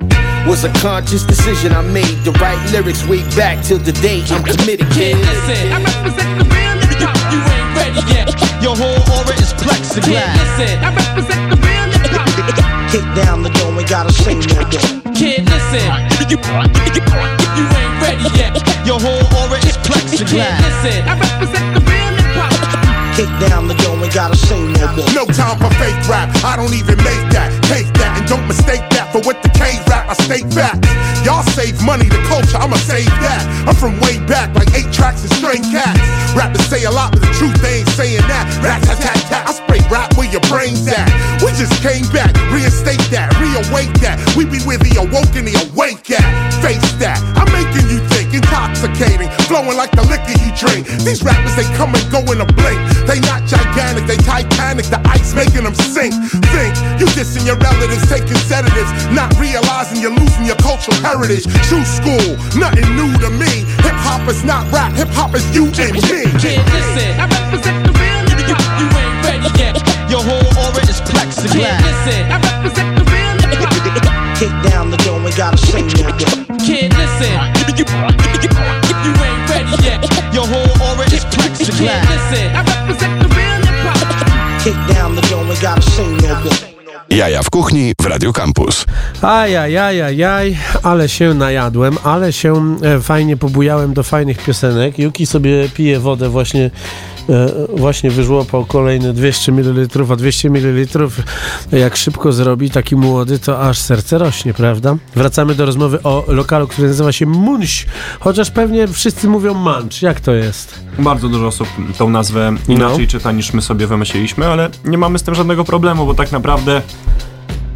Was a conscious decision I made to write lyrics way back till the day I'm committed, Kid, kid. listen, I represent the real hip hop. You ain't ready yet. Your whole aura is Kid, plexiglass. listen, I represent the real hip [LAUGHS] hop. Kick down the door, ain't gotta say no more. Kid, listen, you, you ain't ready yet. Your whole aura is Kid, plexiglass. listen, I represent the real hip hop. Kick down the door, ain't gotta say no more. No time for fake rap. I don't even make that. Take that and don't mistake that for what the K rap. I stay back. Y'all save money, the culture, I'ma save that. I'm from way back, like eight tracks and straight cats. Rappers say a lot, but the truth they ain't saying that. Rat tat tat tat. I spray rap where your brains at. We just came back, reinstate that, reawake that. We be where the awoke and the awake at. Face that. I'm making you think, intoxicating, flowing like the liquor you drink. These rappers they come and go in a blink. They not gigantic, they Titanic. The ice making them sink. Think you dissing your relatives, taking sedatives, not realizing you're losing your cultural heritage. True school, nothing new to me. Hip hop is not rap, hip hop is you and me. Kid, listen, I represent the real hip hop. You ain't ready yet. Your whole aura is Kid, plexiglass. listen, I represent the real hip hop. Kick down the door, ain't gotta say no more. Kid, listen, you, you ain't ready yet. Your whole aura is Kid, plexiglass. listen, I represent the real hip hop. Kick down the door, gotta no more. Jaja w kuchni w Radio Campus. Ajajajajaj, ale się najadłem, ale się e, fajnie pobujałem do fajnych piosenek. Yuki sobie pije wodę właśnie właśnie wyżłopał kolejne 200 ml, a 200 ml jak szybko zrobi taki młody, to aż serce rośnie, prawda? Wracamy do rozmowy o lokalu, który nazywa się Munś, chociaż pewnie wszyscy mówią Munch. Jak to jest? Bardzo dużo osób tą nazwę inaczej czyta niż my sobie wymyśliliśmy, ale nie mamy z tym żadnego problemu, bo tak naprawdę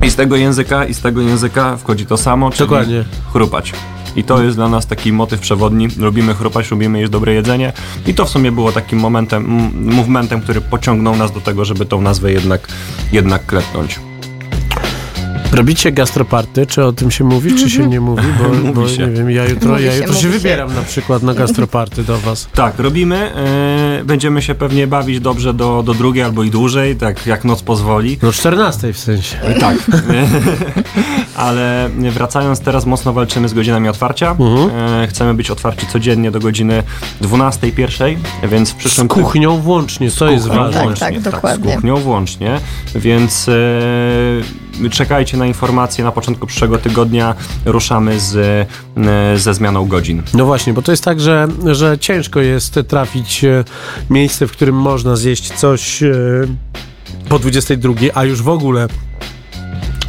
i z tego języka, i z tego języka wchodzi to samo, czyli Dokładnie. chrupać. I to jest dla nas taki motyw przewodni. Lubimy chrupać, lubimy jeść dobre jedzenie. I to w sumie było takim momentem, movementem, który pociągnął nas do tego, żeby tą nazwę jednak, jednak klepnąć. Robicie gastroparty? Czy o tym się mówi, czy się nie mówi? Bo, [LAUGHS] Mówi bo się. nie wiem, ja jutro, Mówi ja się, jutro się się. wybieram na przykład na gastroparty do was. Tak, robimy. Yy, będziemy się pewnie bawić dobrze do, do drugiej albo i dłużej, tak jak noc pozwoli. No 14 w sensie. Tak. [LAUGHS] Ale wracając teraz, mocno walczymy z godzinami otwarcia. E, Chcemy być otwarci codziennie do godziny 12, pierwszej, więc w Z przyszłym kuchnią włącznie, co jest ważne. Tak, tak, dokładnie. z kuchnią włącznie, więc e, czekajcie na informacje. Na początku przyszłego tygodnia ruszamy z, e, ze zmianą godzin. No właśnie, bo to jest tak, że, że ciężko jest trafić e, miejsce, w którym można zjeść coś e, po 22, a już w ogóle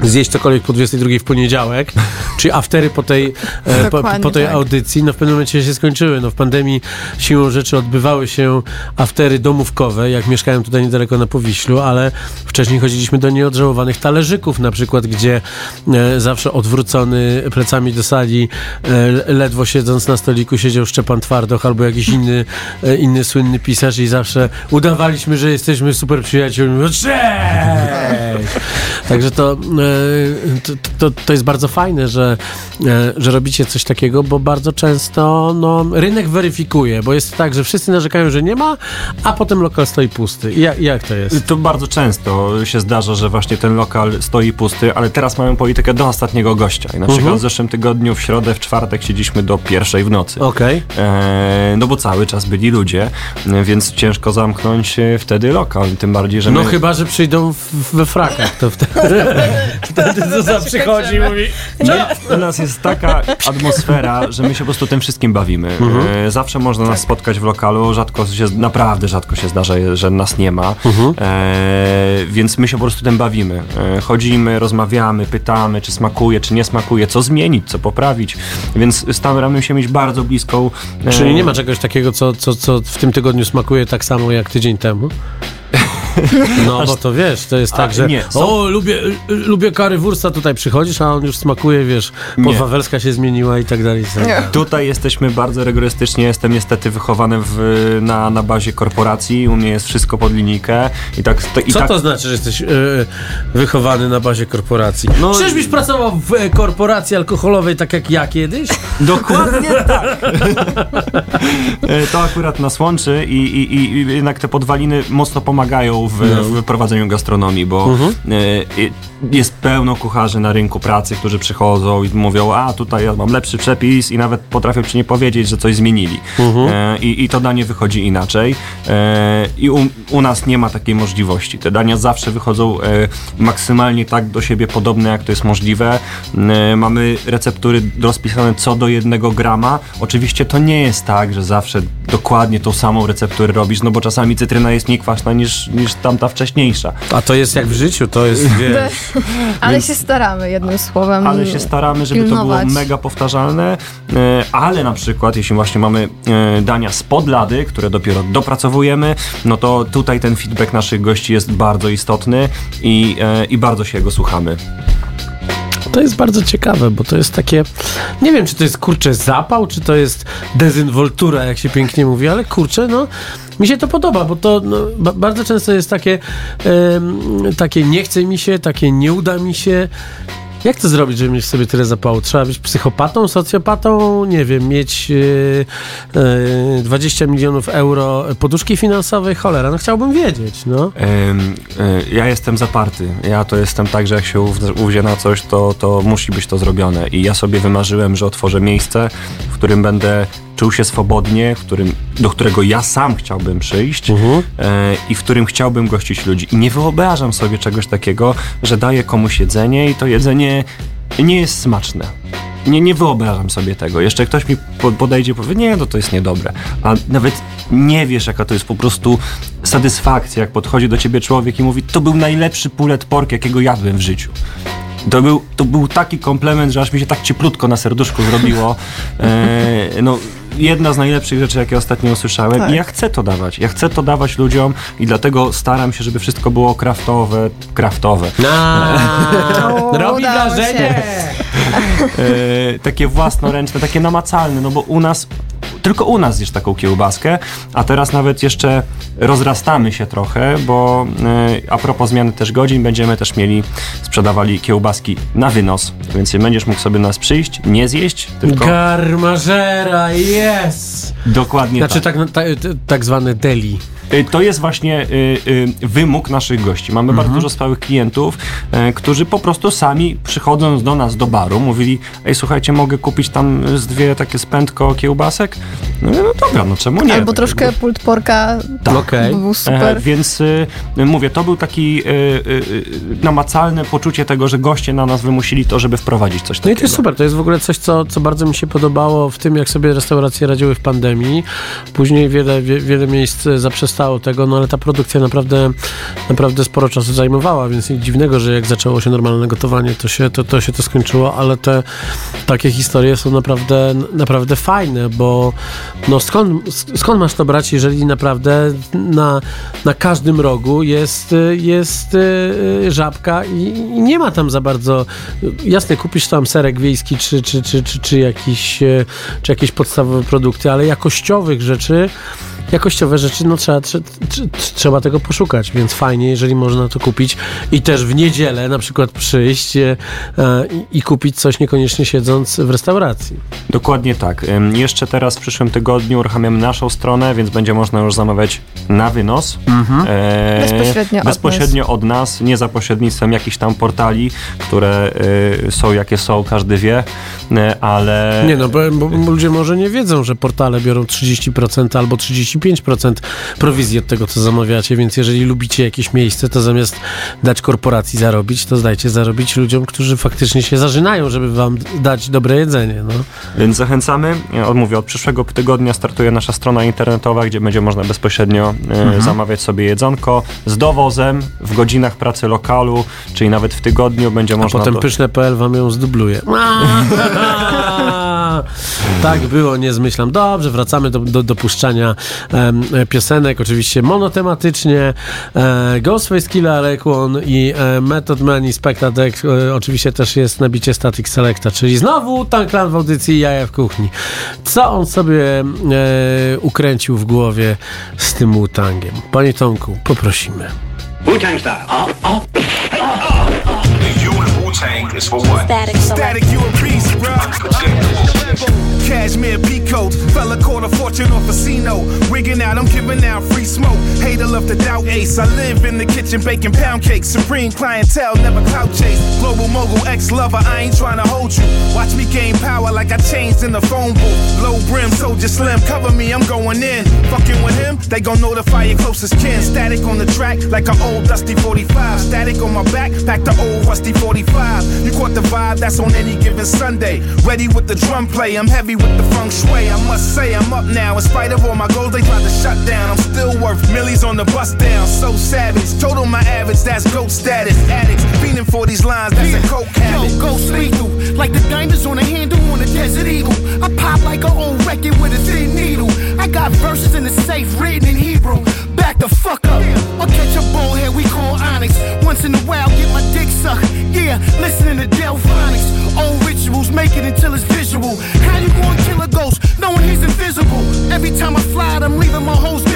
zjeść cokolwiek po 22 w poniedziałek, [LAUGHS] czy aftery po tej, e, po, po tej tak. audycji, no w pewnym momencie się skończyły. No w pandemii siłą rzeczy odbywały się aftery domówkowe, jak mieszkałem tutaj niedaleko na Powiślu, ale wcześniej chodziliśmy do nieodżałowanych talerzyków na przykład, gdzie e, zawsze odwrócony plecami do sali, e, ledwo siedząc na stoliku siedział Szczepan Twardoch albo jakiś inny, e, inny słynny pisarz i zawsze udawaliśmy, że jesteśmy super przyjaciółmi. No, Cześć! [LAUGHS] Także to, e, to, to, to jest bardzo fajne, że, e, że robicie coś takiego, bo bardzo często no, rynek weryfikuje, bo jest tak, że wszyscy narzekają, że nie ma, a potem lokal stoi pusty. Jak, jak to jest? To bardzo często się zdarza, że właśnie ten lokal stoi pusty, ale teraz mamy politykę do ostatniego gościa. I na przykład Mhm. w zeszłym tygodniu, w środę, w czwartek siedzieliśmy do pierwszej w nocy. Okej. E, no bo cały czas byli ludzie, więc ciężko zamknąć e, wtedy lokal. Tym bardziej, że No my... chyba, że przyjdą w, we frakach, to wtedy, [LAUGHS] [LAUGHS] wtedy Zuza przychodzi i mówi U nas jest taka atmosfera, że my się po prostu tym wszystkim bawimy. Mhm. E, Zawsze można nas spotkać w lokalu, rzadko się, naprawdę rzadko się zdarza, że nas nie ma. Mhm. E, więc my się po prostu tym bawimy. E, chodzimy, rozmawiamy, pytamy, czy smakuje, czy nie smakuje, co zmienić, co poprawić. Więc staramy się mieć bardzo bliską. e, Czyli nie ma czegoś takiego, co, co, co w tym tygodniu smakuje tak samo jak tydzień temu? [LAUGHS] No, bo to wiesz, to jest A, tak, że nie, są- o, lubię, lubię kary wursta, tutaj przychodzisz, a on już smakuje, wiesz, Nie. podwawelska się zmieniła i tak dalej. i tak dalej. Tutaj jesteśmy bardzo rygorystycznie. Jestem niestety wychowany w, na, na bazie korporacji. U mnie jest wszystko pod linijkę. I tak, to, i Co tak, to znaczy, że jesteś e, wychowany na bazie korporacji? No- Czyżbyś pracował w e, korporacji alkoholowej tak jak ja kiedyś? Dokładnie [LAUGHS] tak. E, To akurat nas łączy i, i i jednak te podwaliny mocno pomagają w, No. w prowadzeniu gastronomii, bo Mhm. e, jest pełno kucharzy na rynku pracy, którzy przychodzą i mówią, a tutaj ja mam lepszy przepis i nawet potrafią ci nie powiedzieć, że coś zmienili. Mhm. E, I, I to danie wychodzi inaczej. E, I u, u nas nie ma takiej możliwości. Te dania zawsze wychodzą maksymalnie tak do siebie podobne, jak to jest możliwe. Mamy receptury rozpisane co do jednego grama. Oczywiście to nie jest tak, że zawsze dokładnie tą samą recepturę robisz, no bo czasami cytryna jest mniej kwaśna niż, niż tamta wcześniejsza. A to jest jak w życiu, to jest, [LAUGHS] wiesz... Ale Więc- się staramy, jednym słowem. Ale się staramy, żeby to pilnować. było mega powtarzalne, e, ale na przykład jeśli właśnie mamy e, dania spod lady, które dopiero dopracowujemy, no to tutaj ten feedback naszych gości jest bardzo istotny i, e, i bardzo się go słuchamy. To jest bardzo ciekawe, bo to jest takie. Nie wiem, czy to jest kurczę zapał, czy to jest dezynwoltura, jak się pięknie mówi, ale kurczę, no. Mi się to podoba, bo to no, ba- bardzo często jest takie, takie nie chce mi się, takie nie uda mi się. Jak to zrobić, żeby mieć w sobie tyle zapału? Trzeba być psychopatą, socjopatą, nie wiem, mieć e, e, 20 milionów euro poduszki finansowej? Cholera, no chciałbym wiedzieć, no. E, Ja jestem zaparty. Ja to jestem tak, że jak się uw- uwzie na coś, to, to musi być to zrobione. I ja sobie wymarzyłem, że otworzę miejsce, w którym będę czuł się swobodnie, w którym, do którego ja sam chciałbym przyjść e, i w którym chciałbym gościć ludzi. I nie wyobrażam sobie czegoś takiego, że daję komuś jedzenie i to jedzenie nie jest smaczne. Nie, nie wyobrażam sobie tego. Jeszcze ktoś mi po- podejdzie i powie, nie, no to jest niedobre. A nawet nie wiesz, jaka to jest po prostu satysfakcja, jak podchodzi do ciebie człowiek i mówi, to był najlepszy pulet pork, jakiego jadłem w życiu. To był, to był taki komplement, że aż mi się tak cieplutko na serduszku zrobiło. E, no, jedna z najlepszych rzeczy, jakie ostatnio usłyszałem. Tak. I ja chcę to dawać. Ja chcę to dawać ludziom i dlatego staram się, żeby wszystko było kraftowe. Kraftowe. O, Robi wrażenie! e, takie własnoręczne, takie namacalne, no bo u nas tylko u nas zjesz taką kiełbaskę, a teraz nawet jeszcze rozrastamy się trochę, bo e, a propos zmiany też godzin, będziemy też mieli, sprzedawali kiełbaski na wynos, więc będziesz mógł sobie nas przyjść, nie zjeść, tylko Garmażera, yes! dokładnie Znaczy tak. tak, tak, tak zwane deli. Y, To jest właśnie y, y, wymóg naszych gości. Mamy bardzo dużo stałych klientów, którzy po prostu sami przychodząc do nas do baru mówili, ej słuchajcie, mogę kupić tam z dwie takie spędko kiełbasek? No, no dobra, no czemu nie? Albo Tak troszkę jakby- pulled porka Tak. Okej. by był E, super. więc y, mówię, to był taki y, y, y, namacalne poczucie tego, że goście na nas wymusili to, żeby wprowadzić coś No takiego. i to jest super, to jest w ogóle coś, co, co bardzo mi się podobało w tym, jak sobie restauracje radziły w pandemii. Później wiele, wie, wiele miejsc zaprzestało tego, no ale ta produkcja naprawdę, naprawdę sporo czasu zajmowała, więc nic dziwnego, że jak zaczęło się normalne gotowanie, to się to, to, się to skończyło, ale te takie historie są naprawdę, naprawdę fajne, bo no skąd, skąd masz to brać, jeżeli naprawdę na, na każdym rogu jest, jest y, żabka i, nie ma tam za bardzo, jasne, kupisz tam serek wiejski czy, czy, czy, czy, czy, jakiś, e, czy jakieś podstawowe produkty, ale jakościowych rzeczy jakościowe rzeczy, no trzeba, trze, trze, trzeba tego poszukać, więc fajnie, jeżeli można to kupić i też w niedzielę na przykład przyjść e, e, i, kupić coś niekoniecznie siedząc w restauracji. Dokładnie tak. Jeszcze teraz w przyszłym tygodniu uruchamiamy naszą stronę, więc będzie można już zamawiać na wynos. Mhm. E, Bezpośrednio od bezpośrednio od nas, nie za pośrednictwem jakichś tam portali, które y, są jakie są, każdy wie, ale... Nie no, bo, bo ludzie może nie wiedzą, że portale biorą 30% albo 35% prowizji od tego, co zamawiacie, więc jeżeli lubicie jakieś miejsce, to zamiast dać korporacji zarobić, to zdajcie zarobić ludziom, którzy faktycznie się zażynają, żeby wam dać dobre jedzenie. No. Więc zachęcamy. Odmówię, od przyszłego tygodnia startuje nasza strona internetowa, gdzie będzie można bezpośrednio e, Mhm. zamawiać sobie jedzonko z dowozem w godzinach pracy lokalu, czyli nawet w tygodniu będzie można... Potem do- pyszne.pl wam ją zdubluje. [LAUGHS] [LAUGHS] tak było, nie zmyślam. Dobrze, wracamy do, do dopuszczania em, piosenek, oczywiście monotematycznie. E, Ghostface Killa, Rekłon i e, Method Man i Spectatek e, oczywiście też jest nabicie Static Selecta, czyli znowu Tanklan w audycji Jaja w kuchni. Co on sobie e, ukręcił w głowie z tym Wu-Tangiem? Panie Tomku, poprosimy. Wu-Tang style. You and Wu-Tang is for what? Static Static, you a Cashmere peak peacoat, fella caught a fortune off a casino. Wigging out, I'm giving out free smoke. Hater love to doubt ace. I live in the kitchen baking pound cakes. Supreme clientele, never clout chase. Global mogul, ex lover, I ain't trying to hold you. Watch me gain power like I changed in the phone booth. Low brim, soldier slim, cover me, I'm going in. Fucking with him, they gon' notify your closest kin. Static on the track like an old dusty 45. Static on my back, back the old rusty 45. You caught the vibe, that's on any given Sunday. Ready with the drum play, I'm heavy with the feng shui. I must say, I'm up now. In spite of all my goals, they tried to shut down. I'm still worth millies on the bus down. So savage, total my average, that's goat status. Addicts, feeling for these lines, that's a coke habit. Yo, ghost lethal, like the diamonds on a handle on a desert eagle. I pop like an old record with a thin needle. I got verses in the safe written in Hebrew. Back the fuck up. I'll catch a bullhead we call Onyx. Once in a while, get my dick sucked. Yeah, listening to Delphonics. Old rituals, make it until it's visual. Every time I fly, I'm leaving my miserable.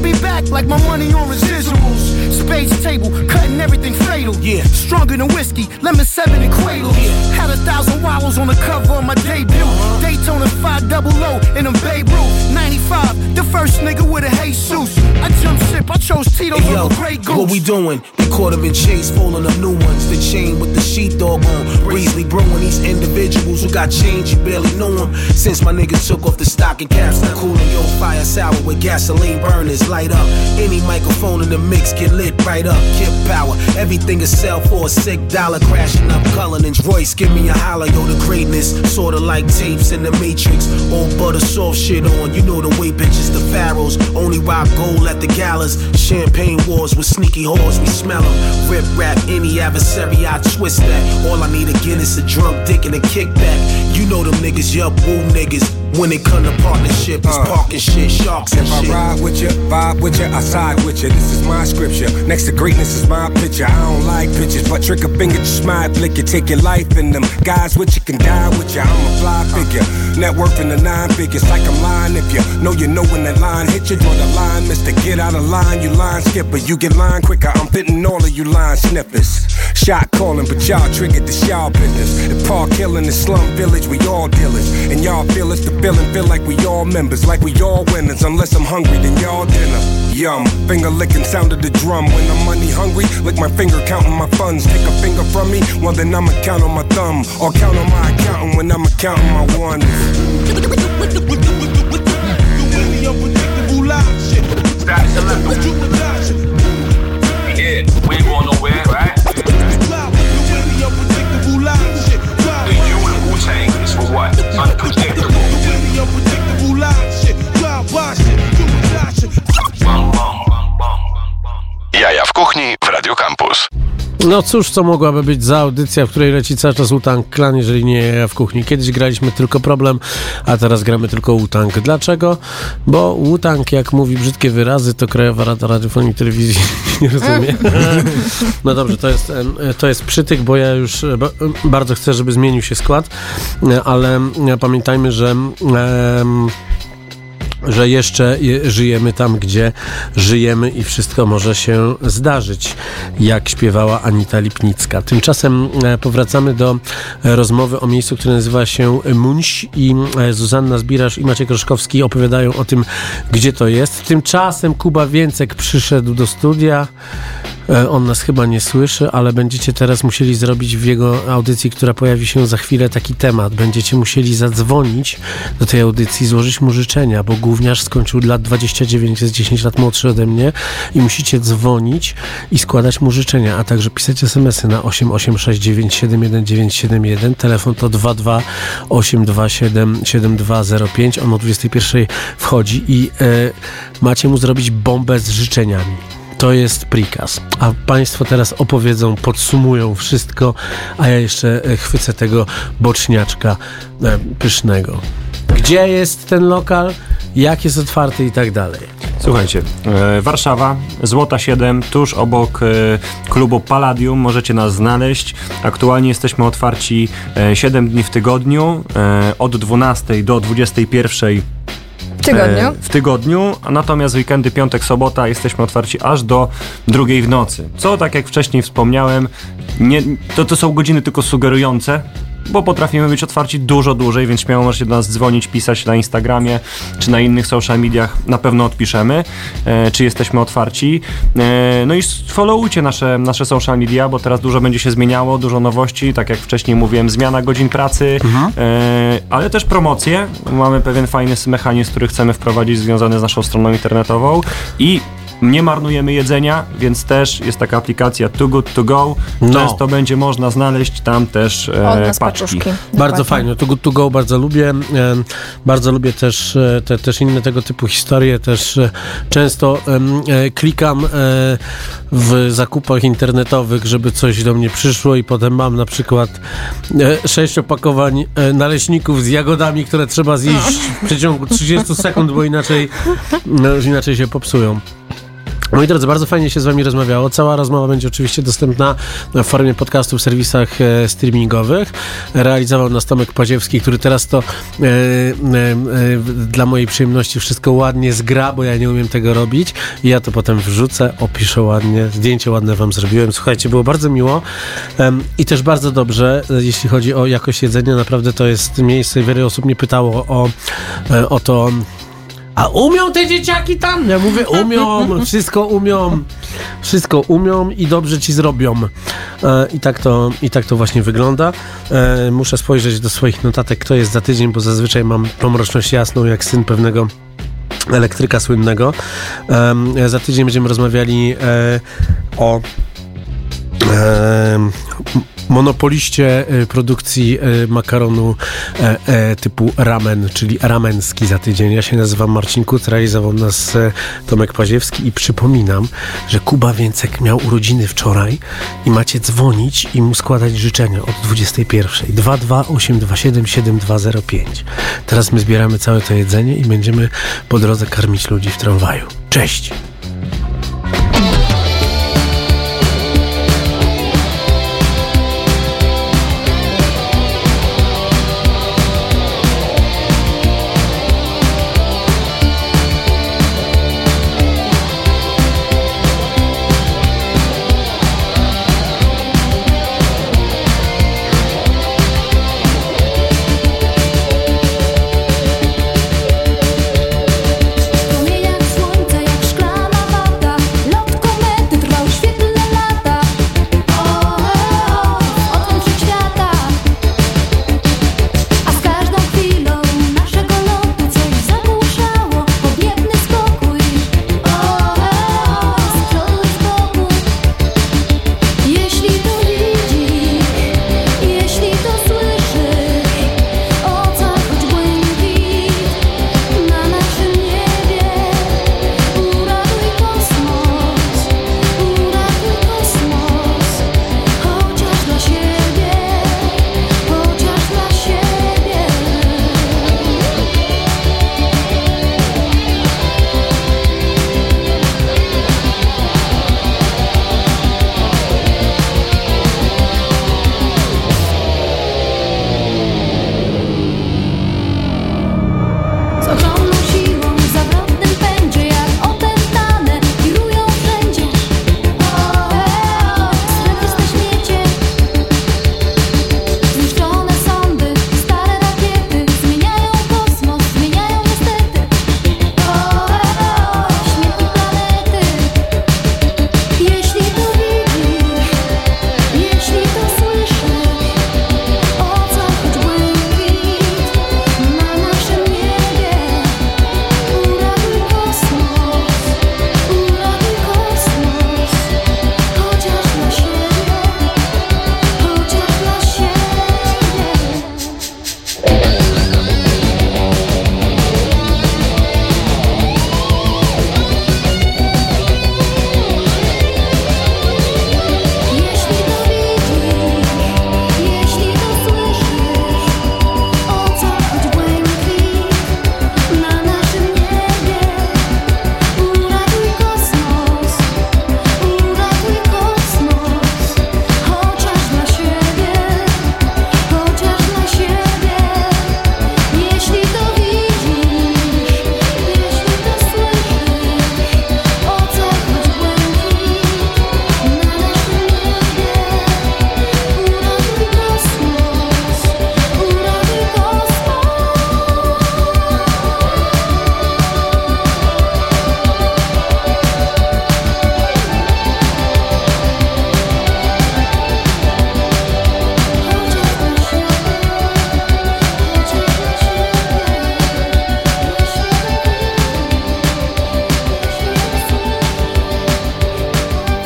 I'll be back like my money on residuals. Spades table, cutting everything fatal. Yeah, stronger than whiskey, lemon seven and cradle. Had a thousand wallows on the cover of my debut. Uh-huh. Daytona 5 double low in a Babe Ruth. 95, the first nigga with a Jesus. I jumped ship, I chose Tito Hey, yo, over Grey Goose. what we doing? We caught up in chase, folding up new ones. The chain with the sheepdog on. Breezely brewing these individuals who got change, you barely knew them. Since my niggas took off the stocking caps, now cooling your fire sour with gasoline burners. Light up any microphone in the mix, get lit right up. Kip power, everything is sell for a sick dollar. Crashing up Cullinan's Royce, give me a holler, yo, the greatness. Sorta like tapes in the Matrix. Old butter soft shit on, you know the way bitches, the pharaohs. Only rob gold at the galas. Champagne wars with sneaky whores, we smell them. Rip rap any adversary, I twist that. All I need again is a drunk dick and a kickback. You know them niggas, yup, woo niggas. When it come to partnership, it's uh. parking shit, sharks If I shit. ride with you, vibe with you, I side with you. This is my scripture. Next to greatness is my picture. I don't like pictures, but trick a finger, just smile, flick you, take your life in them. Guys with you can die with you. I'm a fly figure. Net worth in the nine figures, like I'm lying. If you know you know when that line hit you, draw the line, mister. Get out of line, you line skipper. You get line quicker. I'm fitting all of you line snippers. Shot calling, but y'all triggered the y'all business. If Park Hill in the slum village, we all dealers. And y'all feel it's the feeling, feel like we all members, like we all winners. Unless I'm hungry, then y'all dinner. Yum, finger licking sound of the drum. When I'm money hungry, lick my finger counting my funds. Take a finger from me, well then I'ma count on my thumb. Or count on my accountant when I'ma count my ones. Stop the No cóż, co mogłaby być za audycja, w której leci cały czas Utang Klan, jeżeli nie w kuchni. Kiedyś graliśmy tylko problem, a teraz gramy tylko Utang. Dlaczego? Bo Utang, jak mówi brzydkie wyrazy, to Krajowa Rada Radiofonii i Telewizji [LAUGHS] nie rozumie. [LAUGHS] No dobrze, to jest, to jest przytyk, bo ja już e, ba- bardzo chcę, żeby zmienił się skład, e, ale pamiętajmy, że em, że jeszcze je- żyjemy tam, gdzie żyjemy i wszystko może się zdarzyć, jak śpiewała Anita Lipnicka. Tymczasem e, powracamy do rozmowy o miejscu, które nazywa się Munś i e, Zuzanna Zbirasz i Maciek Roszkowski opowiadają o tym, gdzie to jest. Tymczasem Kuba Więcek przyszedł do studia. E, On nas chyba nie słyszy, ale będziecie teraz musieli zrobić w jego audycji, która pojawi się za chwilę, taki temat. Będziecie musieli zadzwonić do tej audycji, złożyć mu życzenia, bo gówniarz skończył lat 29, jest 10 lat młodszy ode mnie i musicie dzwonić i składać mu życzenia, a także pisać smsy na 886971971. Telefon to 228277205. On o 21 wchodzi i e, macie mu zrobić bombę z życzeniami. To jest prikaz. A Państwo teraz opowiedzą, podsumują wszystko, a ja jeszcze e, chwycę tego boczniaczka e, pysznego. Gdzie jest ten lokal? Jak jest otwarty i tak dalej. Słuchajcie, e, Warszawa, Złota 7, tuż obok e, klubu Palladium, możecie nas znaleźć. Aktualnie jesteśmy otwarci e, 7 dni w tygodniu, e, od 12 do 21 W tygodniu. E, w tygodniu, natomiast weekendy, piątek, sobota jesteśmy otwarci aż do drugiej w nocy. Co, tak jak wcześniej wspomniałem, nie, to, to są godziny tylko sugerujące, bo potrafimy być otwarci dużo dłużej, więc śmiało możecie do nas dzwonić, pisać na Instagramie czy na innych social mediach, na pewno odpiszemy, e, czy jesteśmy otwarci. E, no i followujcie nasze, nasze social media, bo teraz dużo będzie się zmieniało, dużo nowości, tak jak wcześniej mówiłem, zmiana godzin pracy, e, ale też promocje. Mamy pewien fajny mechanizm, który chcemy wprowadzić związany z naszą stroną internetową i nie marnujemy jedzenia, więc też jest taka aplikacja Too Good To Go. No. Często będzie można znaleźć tam też e, paczki. Bardzo fajnie. To Good To Go bardzo lubię. Em, Bardzo lubię też, e, te, też inne tego typu historie. Też e, często e, klikam e, w zakupach internetowych, żeby coś do mnie przyszło i potem mam na przykład e, sześć opakowań e, naleśników z jagodami, które trzeba zjeść w przeciągu 30 sekund, bo inaczej, no, inaczej się popsują. Moi drodzy, bardzo fajnie się z Wami rozmawiało. Cała rozmowa będzie oczywiście dostępna w formie podcastu w serwisach e, streamingowych. Realizował nas Tomek Paziewski, który teraz to e, e, e, dla mojej przyjemności wszystko ładnie zgra, bo ja nie umiem tego robić. Ja to potem wrzucę, opiszę ładnie. Zdjęcie ładne Wam zrobiłem. Słuchajcie, było bardzo miło Em, i też bardzo dobrze, e, jeśli chodzi o jakość jedzenia. Naprawdę to jest miejsce. Wiele osób mnie pytało o, e, o to, a umią te dzieciaki tam? Ja mówię, umią, wszystko umią, wszystko umią i dobrze ci zrobią. E, I tak to, i tak to właśnie wygląda. E, muszę spojrzeć do swoich notatek, kto jest za tydzień, bo zazwyczaj mam pomroczność jasną, jak syn pewnego elektryka słynnego. Em, za tydzień będziemy rozmawiali e, o monopoliście e, produkcji e, makaronu e, typu ramen, czyli ramenski za tydzień. Ja się nazywam Marcin Kut, realizował nas Tomek Paziewski i przypominam, że Kuba Więcek miał urodziny wczoraj i macie dzwonić i mu składać życzenia od 21. 228277205. Teraz my zbieramy całe to jedzenie i będziemy po drodze karmić ludzi w tramwaju. Cześć!